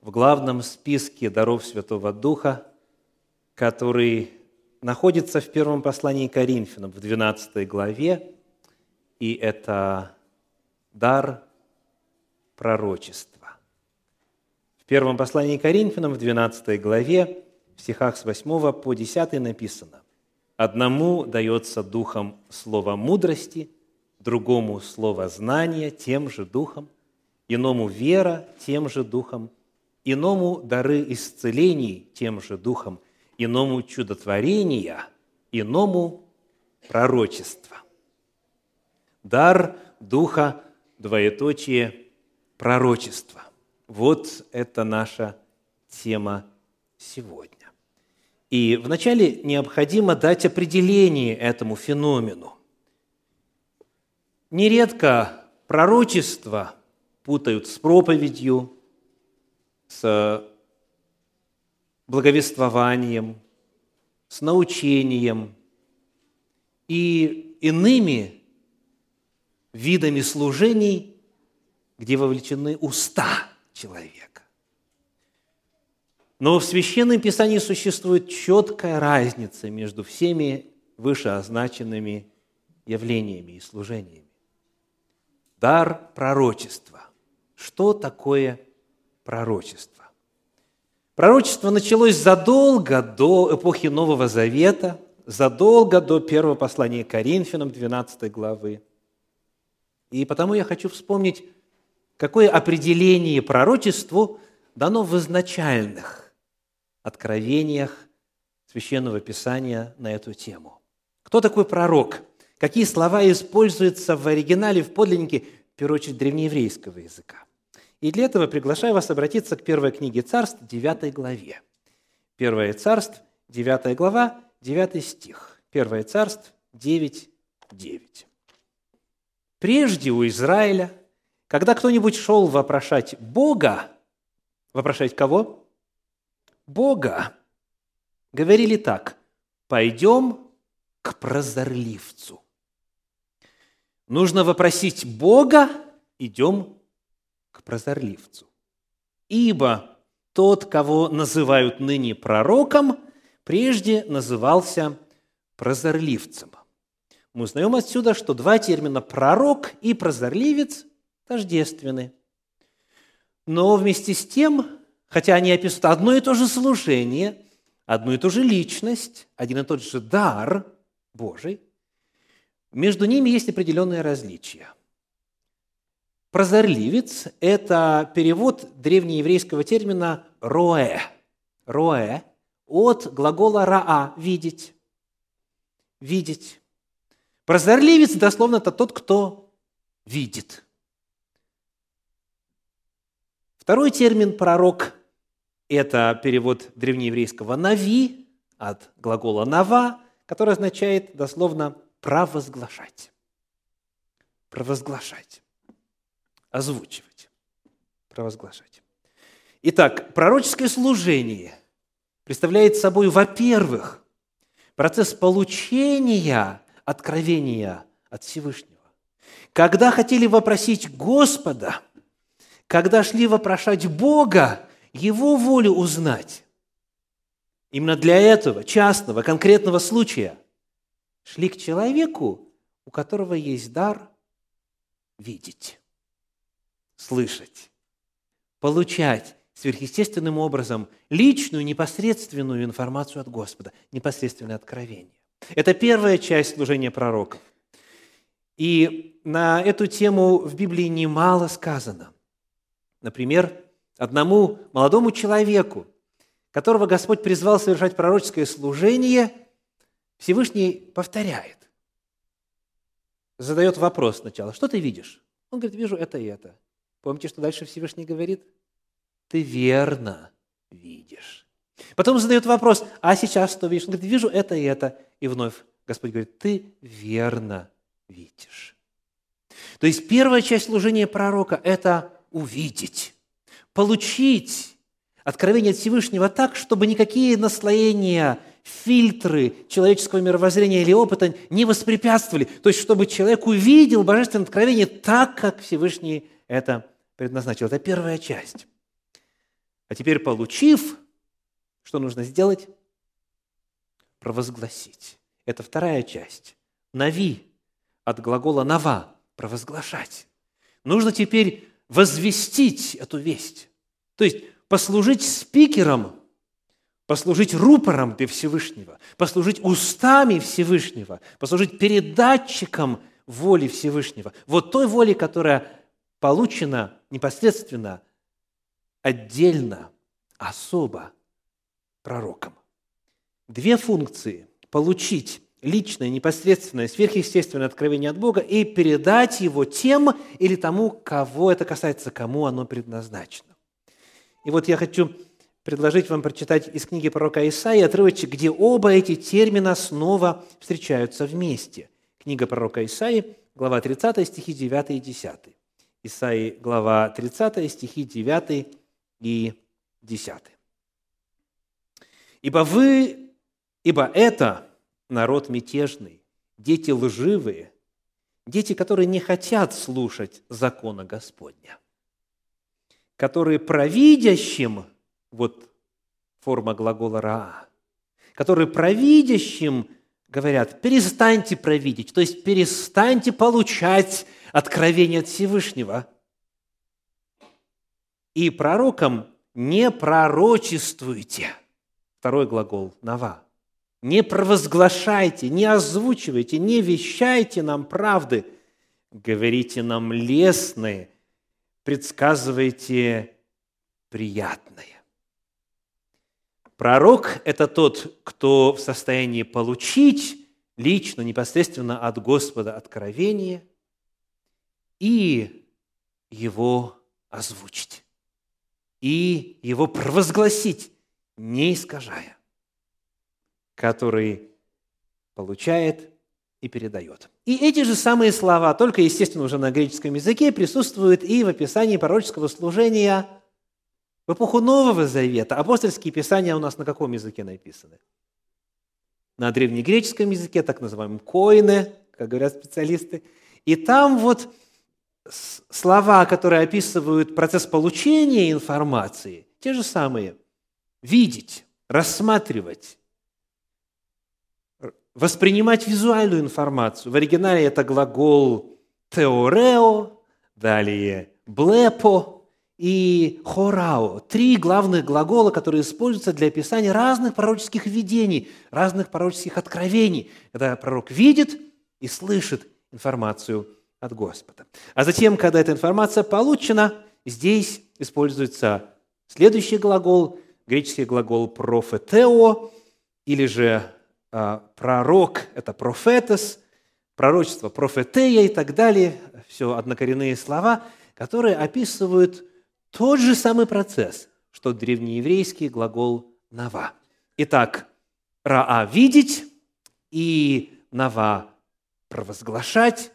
в главном списке даров Святого Духа, который находится в первом послании Коринфянам, в 12 главе, и это дар пророчества. В первом послании Коринфянам, в 12 главе, в стихах с 8 по 10 написано, «Одному дается духом слово мудрости, другому слово знания тем же духом, иному вера тем же духом, иному дары исцелений тем же духом, иному чудотворения, иному пророчество. Дар духа, двоеточие, пророчество. Вот это наша тема сегодня. И вначале необходимо дать определение этому феномену. Нередко пророчество путают с проповедью, с благовествованием, с научением и иными видами служений, где вовлечены уста человека. Но в Священном Писании существует четкая разница между всеми вышеозначенными явлениями и служениями. Дар пророчества. Что такое пророчество? Пророчество началось задолго до эпохи Нового Завета, задолго до первого послания Коринфянам, 12 главы. И потому я хочу вспомнить, какое определение пророчеству дано в изначальных откровениях Священного Писания на эту тему. Кто такой пророк? Какие слова используются в оригинале, в подлиннике, в первую очередь, древнееврейского языка? И для этого приглашаю вас обратиться к первой книге Царств, 9 главе. Первое Царств, 9 глава, 9 стих. Первое Царств, 9, 9. Прежде у Израиля, когда кто-нибудь шел вопрошать Бога, вопрошать кого? Бога, говорили так, пойдем к прозорливцу. Нужно вопросить Бога, идем прозорливцу. Ибо тот, кого называют ныне пророком, прежде назывался прозорливцем. Мы узнаем отсюда, что два термина «пророк» и «прозорливец» тождественны. Но вместе с тем, хотя они описывают одно и то же служение, одну и ту же личность, один и тот же дар Божий, между ними есть определенные различия – Прозорливец – это перевод древнееврейского термина «роэ». «Роэ» от глагола «раа» – «видеть». «Видеть». Прозорливец дословно это тот, кто видит. Второй термин «пророк» – это перевод древнееврейского «нави» от глагола «нава», который означает дословно «провозглашать». Провозглашать озвучивать, провозглашать. Итак, пророческое служение представляет собой, во-первых, процесс получения откровения от Всевышнего. Когда хотели вопросить Господа, когда шли вопрошать Бога, Его волю узнать, именно для этого частного, конкретного случая шли к человеку, у которого есть дар видеть слышать, получать сверхъестественным образом личную, непосредственную информацию от Господа, непосредственное откровение. Это первая часть служения пророков. И на эту тему в Библии немало сказано. Например, одному молодому человеку, которого Господь призвал совершать пророческое служение, Всевышний повторяет. Задает вопрос сначала. Что ты видишь? Он говорит, вижу это и это. Помните, что дальше Всевышний говорит? Ты верно видишь. Потом задает вопрос, а сейчас что видишь? Он говорит, вижу это и это. И вновь Господь говорит, ты верно видишь. То есть первая часть служения пророка – это увидеть, получить откровение от Всевышнего так, чтобы никакие наслоения, фильтры человеческого мировоззрения или опыта не воспрепятствовали. То есть, чтобы человек увидел божественное откровение так, как Всевышний это предназначил. Это первая часть. А теперь, получив, что нужно сделать? Провозгласить. Это вторая часть. Нави от глагола «нава» – провозглашать. Нужно теперь возвестить эту весть. То есть послужить спикером, послужить рупором для Всевышнего, послужить устами Всевышнего, послужить передатчиком воли Всевышнего. Вот той воли, которая получена непосредственно, отдельно, особо пророком. Две функции – получить личное, непосредственное, сверхъестественное откровение от Бога и передать его тем или тому, кого это касается, кому оно предназначено. И вот я хочу предложить вам прочитать из книги пророка Исаии отрывочек, где оба эти термина снова встречаются вместе. Книга пророка Исаии, глава 30, стихи 9 и 10. Исаии, глава 30, стихи 9 и 10. «Ибо вы, ибо это народ мятежный, дети лживые, дети, которые не хотят слушать закона Господня, которые провидящим, вот форма глагола «раа», которые провидящим говорят, перестаньте провидеть, то есть перестаньте получать откровение от Всевышнего. И пророкам не пророчествуйте. Второй глагол «нава». Не провозглашайте, не озвучивайте, не вещайте нам правды. Говорите нам лестные, предсказывайте приятное. Пророк – это тот, кто в состоянии получить лично, непосредственно от Господа откровение и его озвучить, и его провозгласить, не искажая который получает и передает. И эти же самые слова, только, естественно, уже на греческом языке, присутствуют и в описании пророческого служения в эпоху Нового Завета. Апостольские писания у нас на каком языке написаны? На древнегреческом языке, так называемом коине, как говорят специалисты. И там вот слова, которые описывают процесс получения информации, те же самые. Видеть, рассматривать, воспринимать визуальную информацию. В оригинале это глагол теорео, далее блепо и хорао. Три главных глагола, которые используются для описания разных пророческих видений, разных пророческих откровений, когда пророк видит и слышит информацию от Господа. А затем, когда эта информация получена, здесь используется следующий глагол, греческий глагол профетео, или же а, пророк – это профетес, пророчество – профетея и так далее, все однокоренные слова, которые описывают тот же самый процесс, что древнееврейский глагол «нава». Итак, «раа» – видеть и «нава» – провозглашать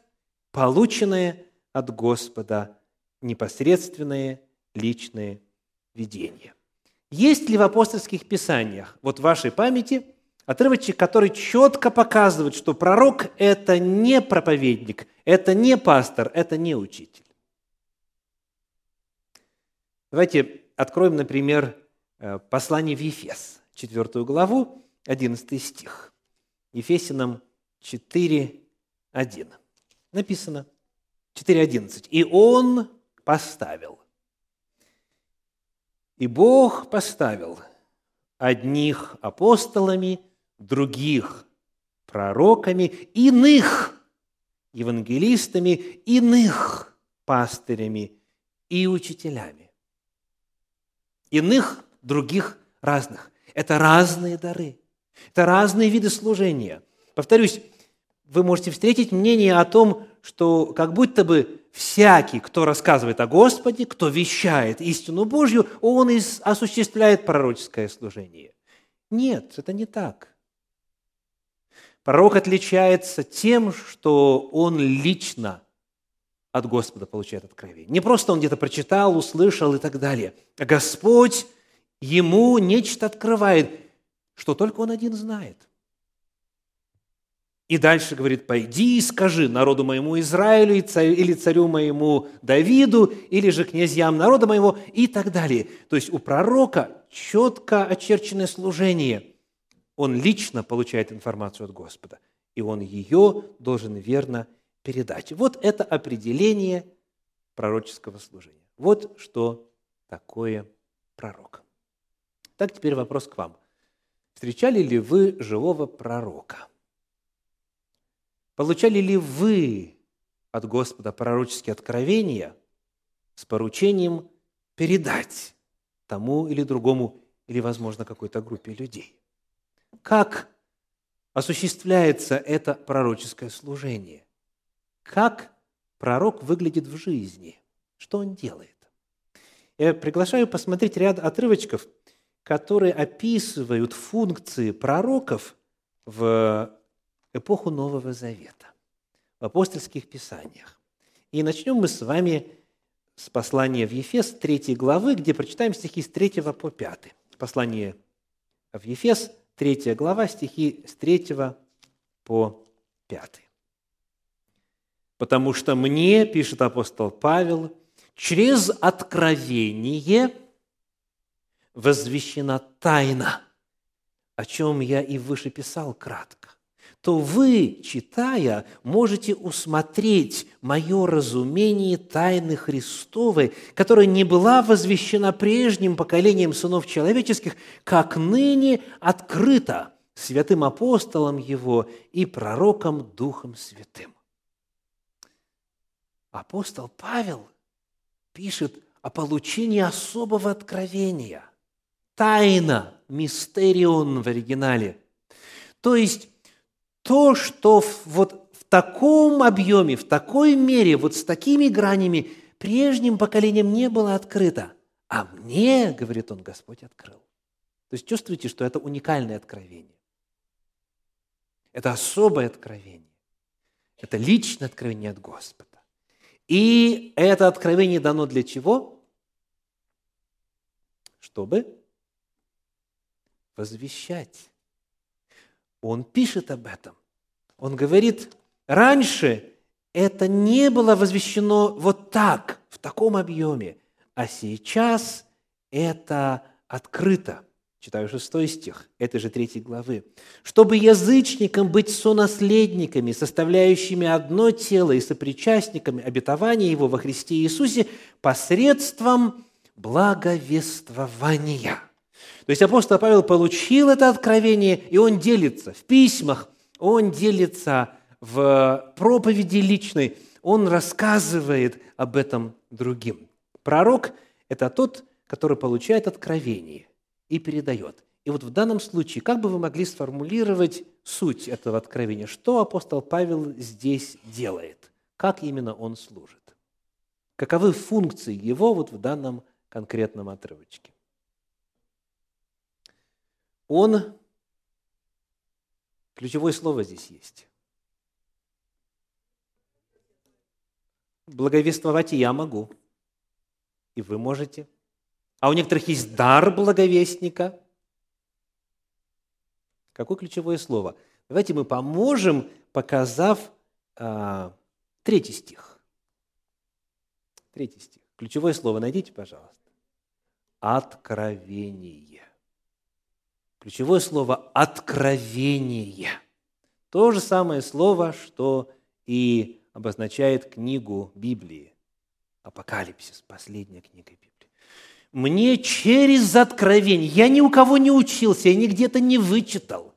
полученное от Господа непосредственное личное видение. Есть ли в апостольских писаниях, вот в вашей памяти – Отрывочек, который четко показывает, что пророк – это не проповедник, это не пастор, это не учитель. Давайте откроем, например, э, послание в Ефес, 4 главу, 11 стих. Ефесинам 4, 1. Написано 4.11. «И Он поставил». И Бог поставил одних апостолами – других пророками, иных евангелистами, иных пастырями и учителями. Иных, других, разных. Это разные дары. Это разные виды служения. Повторюсь, вы можете встретить мнение о том, что как будто бы всякий, кто рассказывает о Господе, кто вещает истину Божью, он и осуществляет пророческое служение. Нет, это не так. Пророк отличается тем, что он лично от Господа получает откровение. Не просто он где-то прочитал, услышал и так далее. Господь ему нечто открывает, что только он один знает. И дальше говорит, пойди и скажи народу моему Израилю или царю моему Давиду, или же князьям народа моего и так далее. То есть у пророка четко очерченное служение. Он лично получает информацию от Господа, и он ее должен верно передать. Вот это определение пророческого служения. Вот что такое пророк. Так теперь вопрос к вам. Встречали ли вы живого пророка? Получали ли вы от Господа пророческие откровения с поручением передать тому или другому, или, возможно, какой-то группе людей? Как осуществляется это пророческое служение? Как пророк выглядит в жизни? Что он делает? Я приглашаю посмотреть ряд отрывочков, которые описывают функции пророков в эпоху Нового Завета, в апостольских писаниях. И начнем мы с вами с послания в Ефес 3 главы, где прочитаем стихи с 3 по 5. Послание в Ефес 3 глава, стихи с 3 по 5. «Потому что мне, – пишет апостол Павел, – через откровение возвещена тайна, о чем я и выше писал кратко то вы, читая, можете усмотреть мое разумение тайны Христовой, которая не была возвещена прежним поколением сынов человеческих, как ныне открыта святым апостолом его и пророком Духом Святым. Апостол Павел пишет о получении особого откровения. Тайна, мистерион в оригинале. То есть то, что вот в таком объеме, в такой мере, вот с такими гранями прежним поколением не было открыто. А мне, говорит он, Господь открыл. То есть чувствуете, что это уникальное откровение. Это особое откровение. Это личное откровение от Господа. И это откровение дано для чего? Чтобы возвещать он пишет об этом. Он говорит, раньше это не было возвещено вот так, в таком объеме, а сейчас это открыто. Читаю шестой стих этой же третьей главы. «Чтобы язычникам быть сонаследниками, составляющими одно тело и сопричастниками обетования Его во Христе Иисусе посредством благовествования». То есть апостол Павел получил это откровение, и он делится в письмах, он делится в проповеди личной, он рассказывает об этом другим. Пророк – это тот, который получает откровение и передает. И вот в данном случае, как бы вы могли сформулировать суть этого откровения? Что апостол Павел здесь делает? Как именно он служит? Каковы функции его вот в данном конкретном отрывочке? Он, ключевое слово здесь есть. Благовествовать и я могу, и вы можете. А у некоторых есть дар благовестника. Какое ключевое слово? Давайте мы поможем, показав а, третий стих. Третий стих. Ключевое слово найдите, пожалуйста. Откровение. Ключевое слово «откровение». То же самое слово, что и обозначает книгу Библии. Апокалипсис, последняя книга Библии. Мне через откровение, я ни у кого не учился, я ни где-то не вычитал,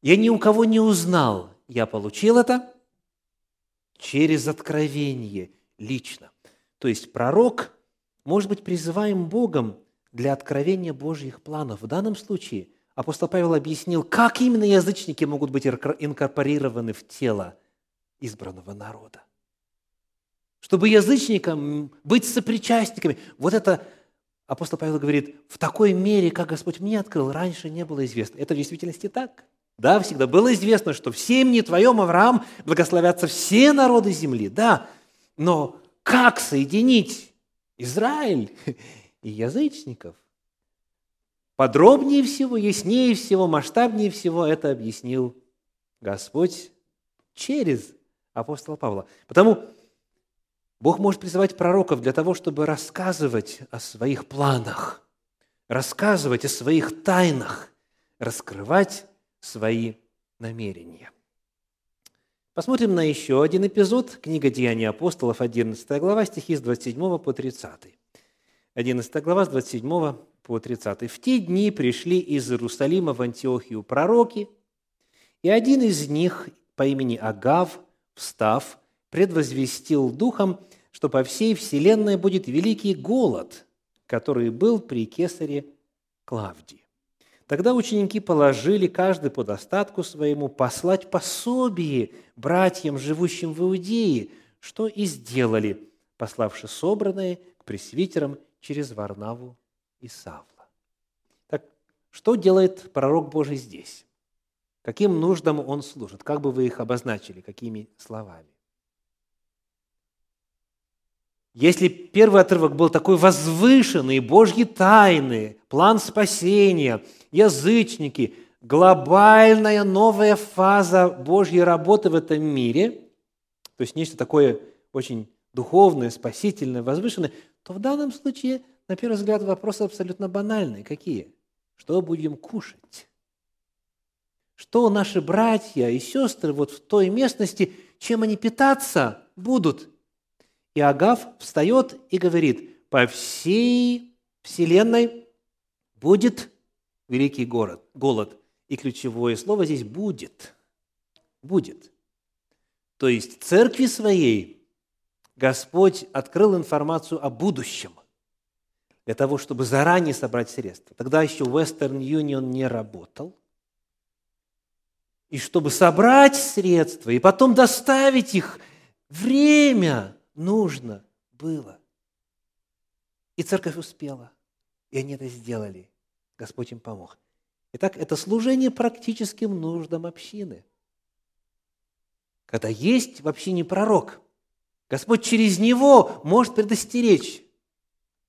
я ни у кого не узнал, я получил это через откровение лично. То есть пророк может быть призываем Богом для откровения Божьих планов. В данном случае апостол Павел объяснил, как именно язычники могут быть инкорпорированы в тело избранного народа. Чтобы язычникам быть сопричастниками. Вот это апостол Павел говорит, в такой мере, как Господь мне открыл, раньше не было известно. Это в действительности так. Да, всегда было известно, что в семени твоем, Авраам, благословятся все народы земли. Да, но как соединить Израиль и язычников. Подробнее всего, яснее всего, масштабнее всего это объяснил Господь через апостола Павла. Потому Бог может призывать пророков для того, чтобы рассказывать о своих планах, рассказывать о своих тайнах, раскрывать свои намерения. Посмотрим на еще один эпизод. Книга «Деяния апостолов», 11 глава, стихи с 27 по 30. 11 глава, с 27 по 30. «В те дни пришли из Иерусалима в Антиохию пророки, и один из них по имени Агав, встав, предвозвестил духом, что по всей вселенной будет великий голод, который был при кесаре Клавдии. Тогда ученики положили каждый по достатку своему послать пособие братьям, живущим в Иудее, что и сделали, пославши собранные к пресвитерам через Варнаву и Савла. Так что делает пророк Божий здесь? Каким нуждам он служит? Как бы вы их обозначили? Какими словами? Если первый отрывок был такой возвышенный, Божьи тайны, план спасения, язычники, глобальная новая фаза Божьей работы в этом мире, то есть нечто такое очень духовное, спасительное, возвышенное, то в данном случае, на первый взгляд, вопросы абсолютно банальные. Какие? Что будем кушать? Что наши братья и сестры вот в той местности, чем они питаться будут – и Агав встает и говорит, по всей вселенной будет великий город, голод. И ключевое слово здесь «будет». Будет. То есть церкви своей Господь открыл информацию о будущем для того, чтобы заранее собрать средства. Тогда еще Western Union не работал. И чтобы собрать средства и потом доставить их, время нужно было. И церковь успела, и они это сделали. Господь им помог. Итак, это служение практическим нуждам общины. Когда есть в общине пророк, Господь через него может предостеречь.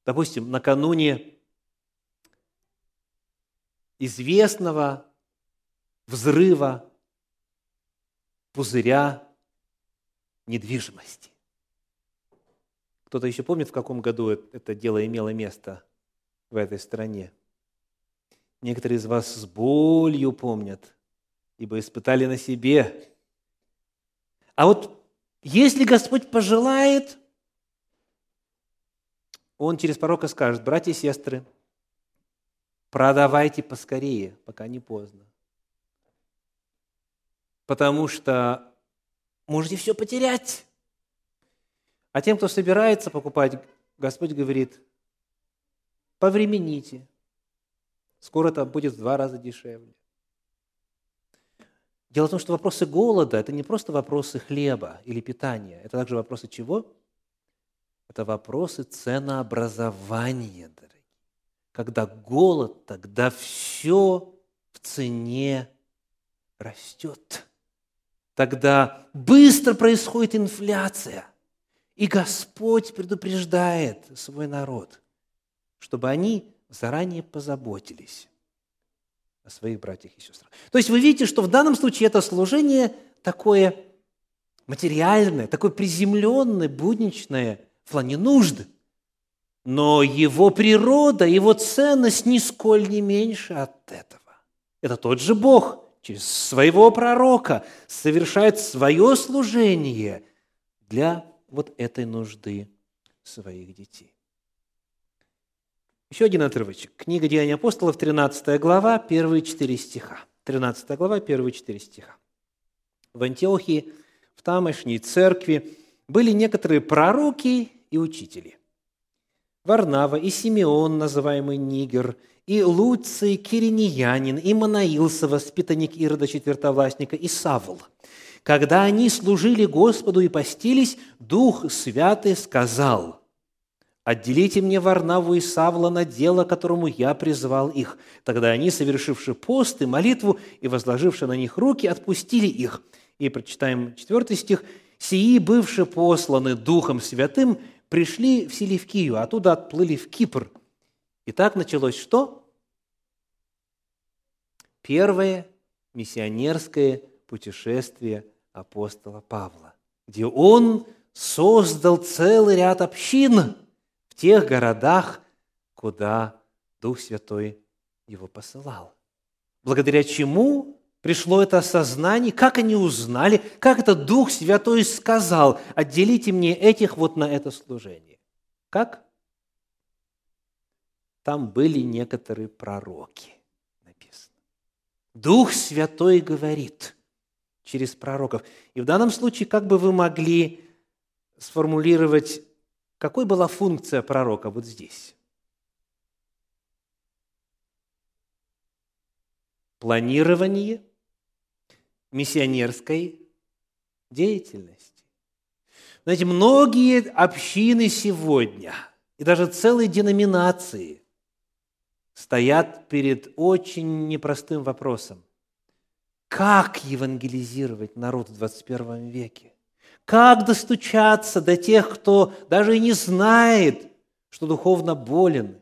Допустим, накануне известного взрыва пузыря недвижимости. Кто-то еще помнит, в каком году это дело имело место в этой стране? Некоторые из вас с болью помнят, ибо испытали на себе. А вот если Господь пожелает, Он через пророка скажет, братья и сестры, продавайте поскорее, пока не поздно. Потому что можете все потерять. А тем, кто собирается покупать, Господь говорит, повремените, скоро это будет в два раза дешевле. Дело в том, что вопросы голода – это не просто вопросы хлеба или питания, это также вопросы чего? Это вопросы ценообразования, дорогие. Когда голод, тогда все в цене растет. Тогда быстро происходит инфляция – и Господь предупреждает свой народ, чтобы они заранее позаботились о своих братьях и сестрах. То есть вы видите, что в данном случае это служение такое материальное, такое приземленное, будничное в плане нужд. Но его природа, его ценность нисколь не меньше от этого. Это тот же Бог через своего пророка совершает свое служение для вот этой нужды своих детей. Еще один отрывочек. Книга Деяний апостолов, 13 глава, первые четыре стиха. 13 глава, первые четыре стиха. В Антиохии, в тамошней церкви, были некоторые пророки и учители. Варнава и Симеон, называемый Нигер, и Луций, Кириньянин, и Манаил, воспитанник Ирода Четвертовластника, и Савл – когда они служили Господу и постились, Дух Святый сказал, «Отделите мне Варнаву и Савла на дело, которому я призвал их». Тогда они, совершивши пост и молитву и возложивши на них руки, отпустили их. И прочитаем четвертый стих. «Сии, бывшие посланы Духом Святым, пришли в Селевкию, оттуда отплыли в Кипр». И так началось что? Первое миссионерское путешествие апостола Павла, где он создал целый ряд общин в тех городах, куда Дух Святой его посылал. Благодаря чему пришло это осознание, как они узнали, как это Дух Святой сказал, отделите мне этих вот на это служение. Как? Там были некоторые пророки, написано. Дух Святой говорит через пророков. И в данном случае, как бы вы могли сформулировать, какой была функция пророка вот здесь? Планирование миссионерской деятельности. Знаете, многие общины сегодня и даже целые деноминации стоят перед очень непростым вопросом. Как евангелизировать народ в 21 веке? Как достучаться до тех, кто даже и не знает, что духовно болен?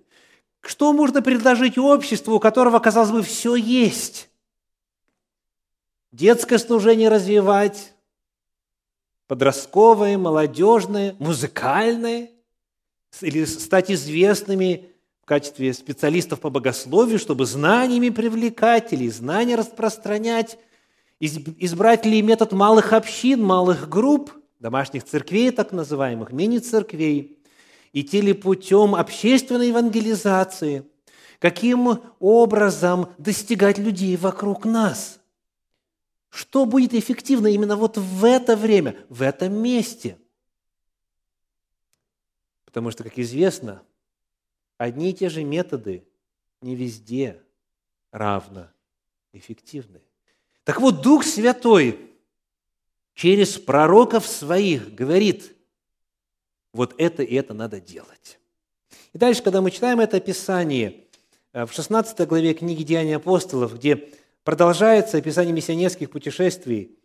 Что можно предложить обществу, у которого, казалось бы, все есть? Детское служение развивать, подростковое, молодежное, музыкальное, или стать известными в качестве специалистов по богословию, чтобы знаниями привлекать или знания распространять – избрать ли метод малых общин, малых групп, домашних церквей, так называемых, мини-церквей, идти ли путем общественной евангелизации, каким образом достигать людей вокруг нас. Что будет эффективно именно вот в это время, в этом месте? Потому что, как известно, одни и те же методы не везде равно эффективны. Так вот, Дух Святой через пророков своих говорит, вот это и это надо делать. И дальше, когда мы читаем это описание э, в 16 главе книги «Деяния апостолов», где продолжается описание миссионерских путешествий,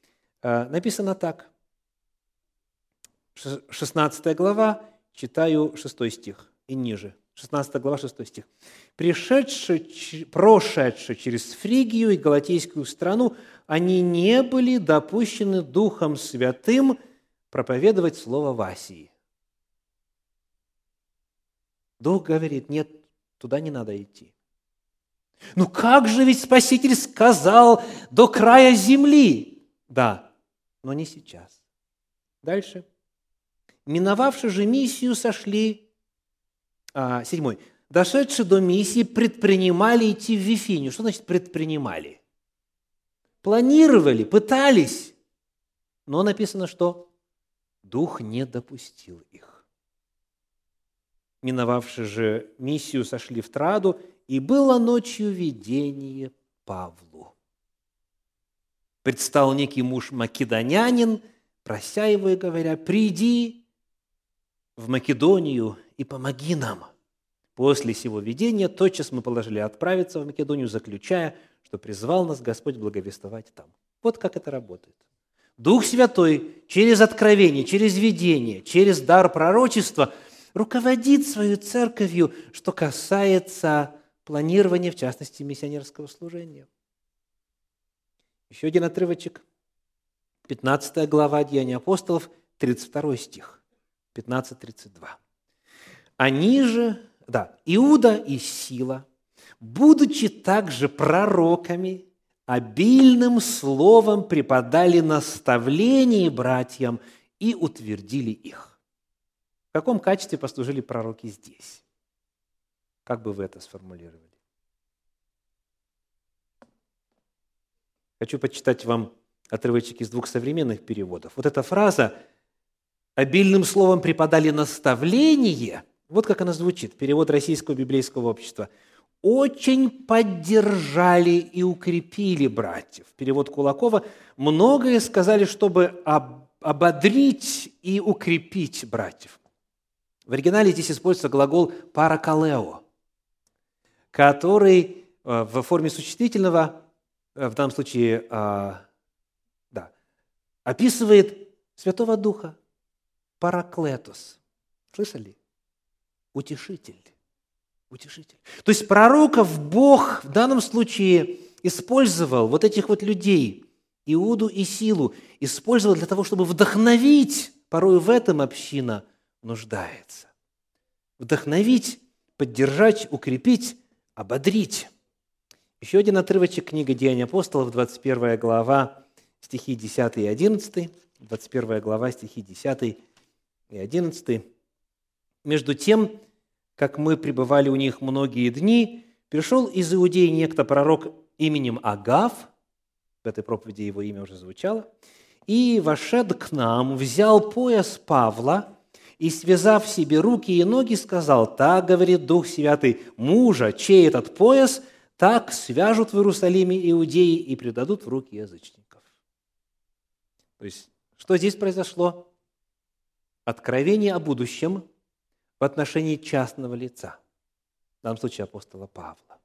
э, написано так. 16 глава, читаю 6 стих и ниже – 16 глава, 6 стих. «Пришедшие, прошедшие через Фригию и Галатейскую страну, они не были допущены Духом Святым проповедовать Слово в Асии». Дух говорит, нет, туда не надо идти. Ну как же ведь Спаситель сказал до края земли? Да, но не сейчас. Дальше. Миновавши же миссию, сошли седьмой. Дошедшие до миссии, предпринимали идти в Вифинию. Что значит предпринимали? Планировали, пытались. Но написано, что Дух не допустил их. Миновавши же миссию, сошли в Траду, и было ночью видение Павлу. Предстал некий муж македонянин, прося его и говоря, «Приди в Македонию и помоги нам». После сего видения тотчас мы положили отправиться в Македонию, заключая, что призвал нас Господь благовествовать там. Вот как это работает. Дух Святой через откровение, через видение, через дар пророчества руководит свою церковью, что касается планирования, в частности, миссионерского служения. Еще один отрывочек. 15 глава Деяния апостолов, 32 стих. 15-32. Они же, да, Иуда и Сила, будучи также пророками, обильным словом преподали наставление братьям и утвердили их. В каком качестве послужили пророки здесь? Как бы вы это сформулировали? Хочу почитать вам отрывочек из двух современных переводов. Вот эта фраза «обильным словом преподали наставление» Вот как она звучит, перевод Российского библейского общества. «Очень поддержали и укрепили братьев». Перевод Кулакова. «Многое сказали, чтобы ободрить и укрепить братьев». В оригинале здесь используется глагол «паракалео», который э, в форме существительного, э, в данном случае, э, да, описывает Святого Духа, параклетос. Слышали? утешитель. Утешитель. То есть пророков Бог в данном случае использовал вот этих вот людей, Иуду и Силу использовал для того, чтобы вдохновить, порой в этом община нуждается. Вдохновить, поддержать, укрепить, ободрить. Еще один отрывочек книги «Деяния апостолов», 21 глава, стихи 10 и 11. 21 глава, стихи 10 и 11. «Между тем, как мы пребывали у них многие дни, пришел из Иудеи некто пророк именем Агав, в этой проповеди его имя уже звучало, и вошед к нам, взял пояс Павла и, связав себе руки и ноги, сказал, «Так, — говорит Дух Святый, — мужа, чей этот пояс, так свяжут в Иерусалиме иудеи и предадут в руки язычников». То есть, что здесь произошло? Откровение о будущем в отношении частного лица, в данном случае апостола Павла.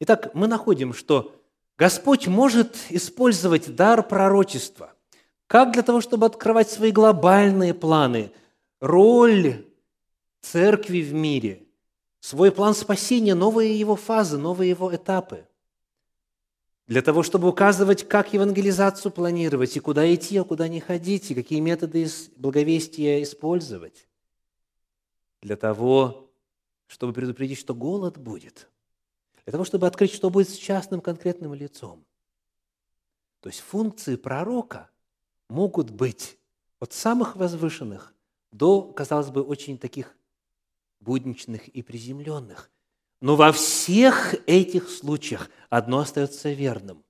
Итак, мы находим, что Господь может использовать дар пророчества как для того, чтобы открывать свои глобальные планы, роль церкви в мире, свой план спасения, новые его фазы, новые его этапы, для того, чтобы указывать, как евангелизацию планировать, и куда идти, а куда не ходить, и какие методы благовестия использовать, для того, чтобы предупредить, что голод будет – для того, чтобы открыть, что будет с частным конкретным лицом. То есть функции пророка могут быть от самых возвышенных до, казалось бы, очень таких будничных и приземленных. Но во всех этих случаях одно остается верным.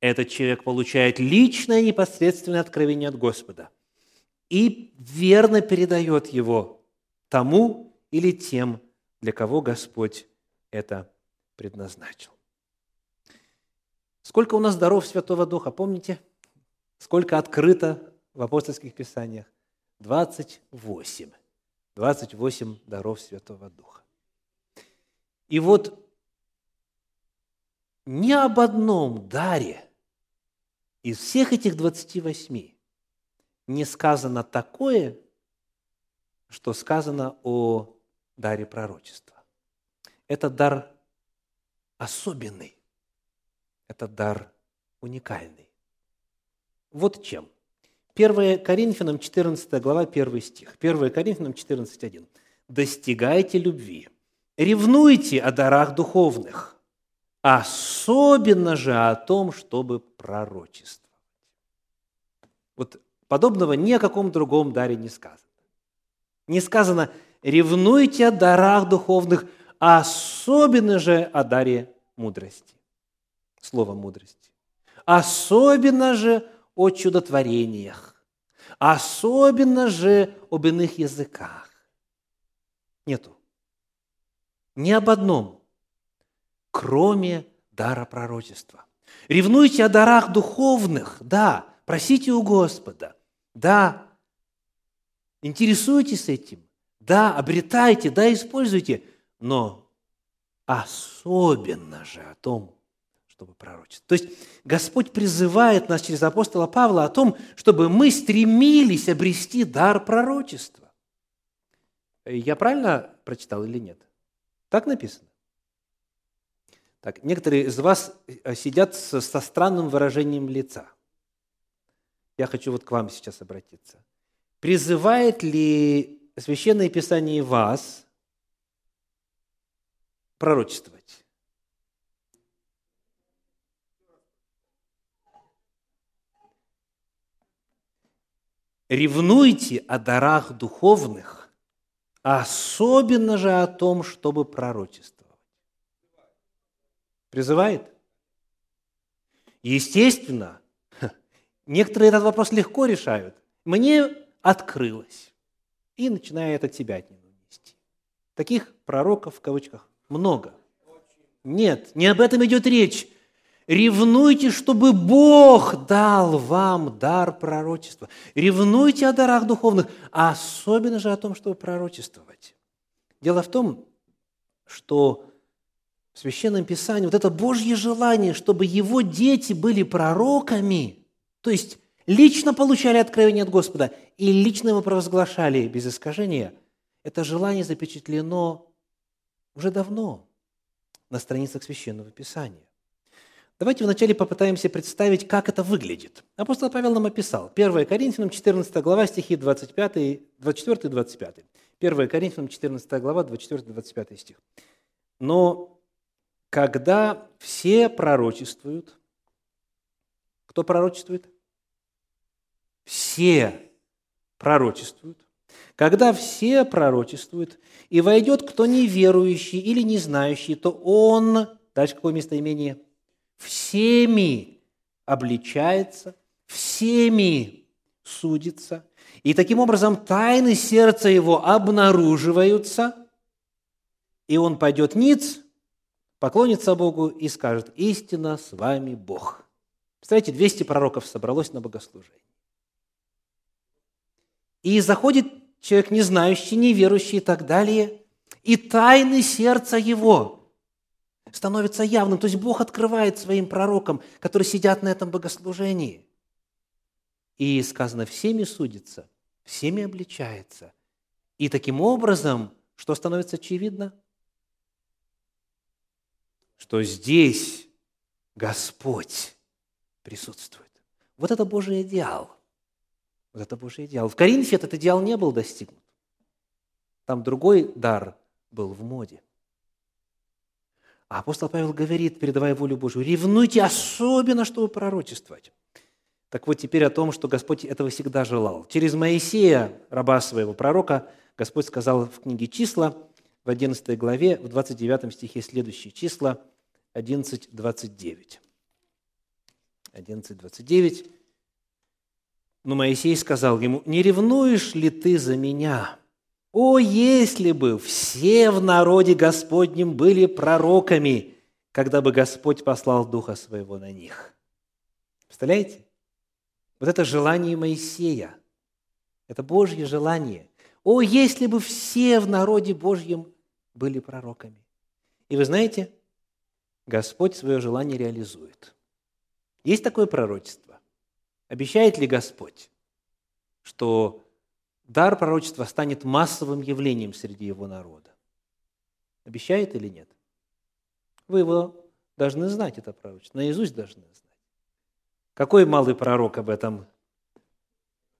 Этот человек получает личное непосредственное откровение от Господа и верно передает его тому или тем, для кого Господь это предназначил. Сколько у нас даров Святого Духа, помните? Сколько открыто в апостольских писаниях? 28. 28 даров Святого Духа. И вот ни об одном даре из всех этих 28 не сказано такое, что сказано о даре пророчества. Это дар особенный. Это дар уникальный. Вот чем. 1 Коринфянам 14 глава, 1 стих. 1 Коринфянам 14, «Достигайте любви, ревнуйте о дарах духовных, особенно же о том, чтобы пророчествовать». Вот подобного ни о каком другом даре не сказано. Не сказано «ревнуйте о дарах духовных, особенно же о даре мудрости. Слово мудрости. Особенно же о чудотворениях. Особенно же об иных языках. Нету. Ни об одном, кроме дара пророчества. Ревнуйте о дарах духовных, да, просите у Господа, да, интересуйтесь этим, да, обретайте, да, используйте, но особенно же о том, чтобы пророчествовать. То есть Господь призывает нас через апостола Павла о том, чтобы мы стремились обрести дар пророчества. Я правильно прочитал или нет? Так написано? Так, некоторые из вас э, сидят со, со странным выражением лица. Я хочу вот к вам сейчас обратиться. Призывает ли Священное Писание вас пророчествовать. Ревнуйте о дарах духовных, особенно же о том, чтобы пророчествовать. Призывает? Естественно, некоторые этот вопрос легко решают. Мне открылось. И начинает от себя нести. Таких пророков в кавычках много. Нет, не об этом идет речь. Ревнуйте, чтобы Бог дал вам дар пророчества. Ревнуйте о дарах духовных, а особенно же о том, чтобы пророчествовать. Дело в том, что в Священном Писании вот это Божье желание, чтобы его дети были пророками, то есть лично получали откровение от Господа и лично его провозглашали без искажения, это желание запечатлено уже давно на страницах Священного Писания. Давайте вначале попытаемся представить, как это выглядит. Апостол Павел нам описал. 1 Коринфянам 14 глава, стихи 25, 24 и 25. 1 Коринфянам 14 глава, 24-25 стих. «Но когда все пророчествуют...» Кто пророчествует? Все пророчествуют. Когда все пророчествуют, и войдет кто неверующий или не знающий, то он, дальше какое местоимение? Всеми обличается, всеми судится, и таким образом тайны сердца его обнаруживаются, и он пойдет ниц, поклонится Богу и скажет, истина с вами Бог. Представляете, 200 пророков собралось на богослужение. И заходит человек не знающий, неверующий и так далее, и тайны сердца его становятся явным. То есть Бог открывает своим пророкам, которые сидят на этом богослужении. И сказано, всеми судится, всеми обличается. И таким образом, что становится очевидно? Что здесь Господь присутствует. Вот это Божий идеал. Вот это Божий идеал. В Коринфе этот идеал не был достигнут. Там другой дар был в моде. А апостол Павел говорит, передавая волю Божию, ревнуйте особенно, чтобы пророчествовать. Так вот, теперь о том, что Господь этого всегда желал. Через Моисея, раба своего пророка, Господь сказал в книге «Числа», в 11 главе, в 29 стихе следующие числа, 11.29. 11.29. Но Моисей сказал ему, «Не ревнуешь ли ты за меня? О, если бы все в народе Господнем были пророками, когда бы Господь послал Духа Своего на них». Представляете? Вот это желание Моисея, это Божье желание. О, если бы все в народе Божьем были пророками. И вы знаете, Господь свое желание реализует – есть такое пророчество? Обещает ли Господь, что дар пророчества станет массовым явлением среди его народа? Обещает или нет? Вы его должны знать, это пророчество, наизусть должны знать. Какой малый пророк об этом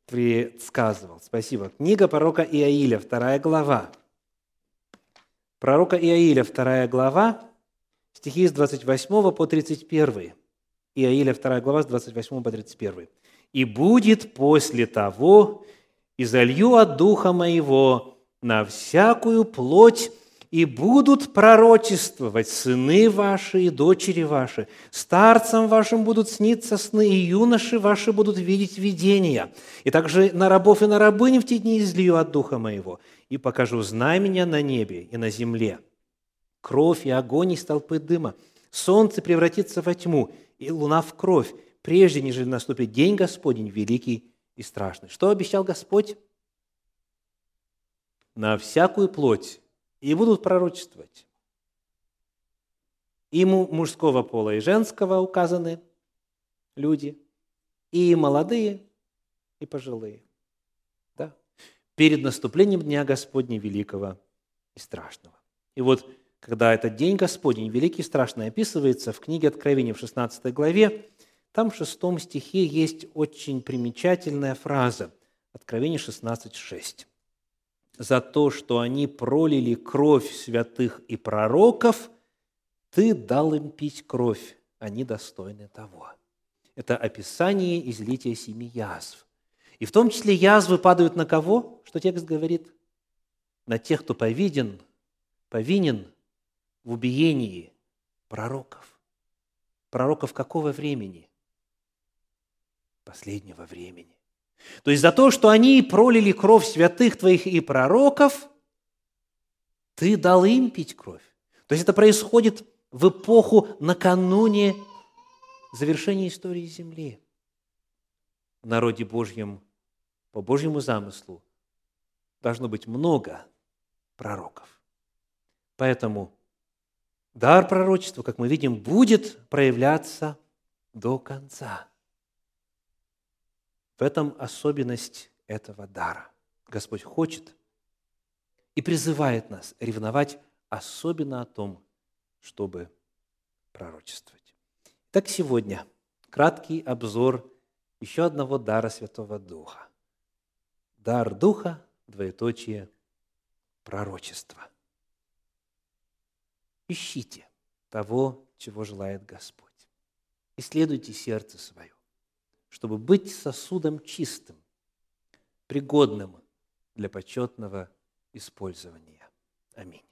предсказывал? Спасибо. Книга пророка Иаиля, вторая глава. Пророка Иаиля, вторая глава, стихи с 28 по 31. Иаиля 2 глава с 28 по 31. «И будет после того, и залью от Духа Моего на всякую плоть, и будут пророчествовать сыны ваши и дочери ваши. Старцам вашим будут сниться сны, и юноши ваши будут видеть видения. И также на рабов и на рабынь в те дни излию от Духа Моего, и покажу знамения на небе и на земле. Кровь и огонь из толпы дыма. Солнце превратится во тьму, и луна в кровь, прежде нежели наступит день Господень великий и страшный. Что обещал Господь? На всякую плоть и будут пророчествовать. И мужского пола, и женского указаны люди, и молодые, и пожилые. Да? Перед наступлением Дня Господня Великого и Страшного. И вот когда этот день Господень, великий и страшный, описывается в книге Откровения в 16 главе, там в шестом стихе есть очень примечательная фраза. Откровение 16.6. «За то, что они пролили кровь святых и пророков, ты дал им пить кровь, они достойны того». Это описание излития семи язв. И в том числе язвы падают на кого? Что текст говорит? На тех, кто повиден, повинен в убиении пророков. Пророков какого времени? Последнего времени. То есть за то, что они пролили кровь святых твоих и пророков, ты дал им пить кровь. То есть это происходит в эпоху накануне завершения истории Земли. В народе Божьем, по Божьему замыслу, должно быть много пророков. Поэтому дар пророчества, как мы видим, будет проявляться до конца. В этом особенность этого дара. Господь хочет и призывает нас ревновать особенно о том, чтобы пророчествовать. Так сегодня краткий обзор еще одного дара Святого Духа. Дар Духа, двоеточие, пророчество. Ищите того, чего желает Господь. Исследуйте сердце свое, чтобы быть сосудом чистым, пригодным для почетного использования. Аминь.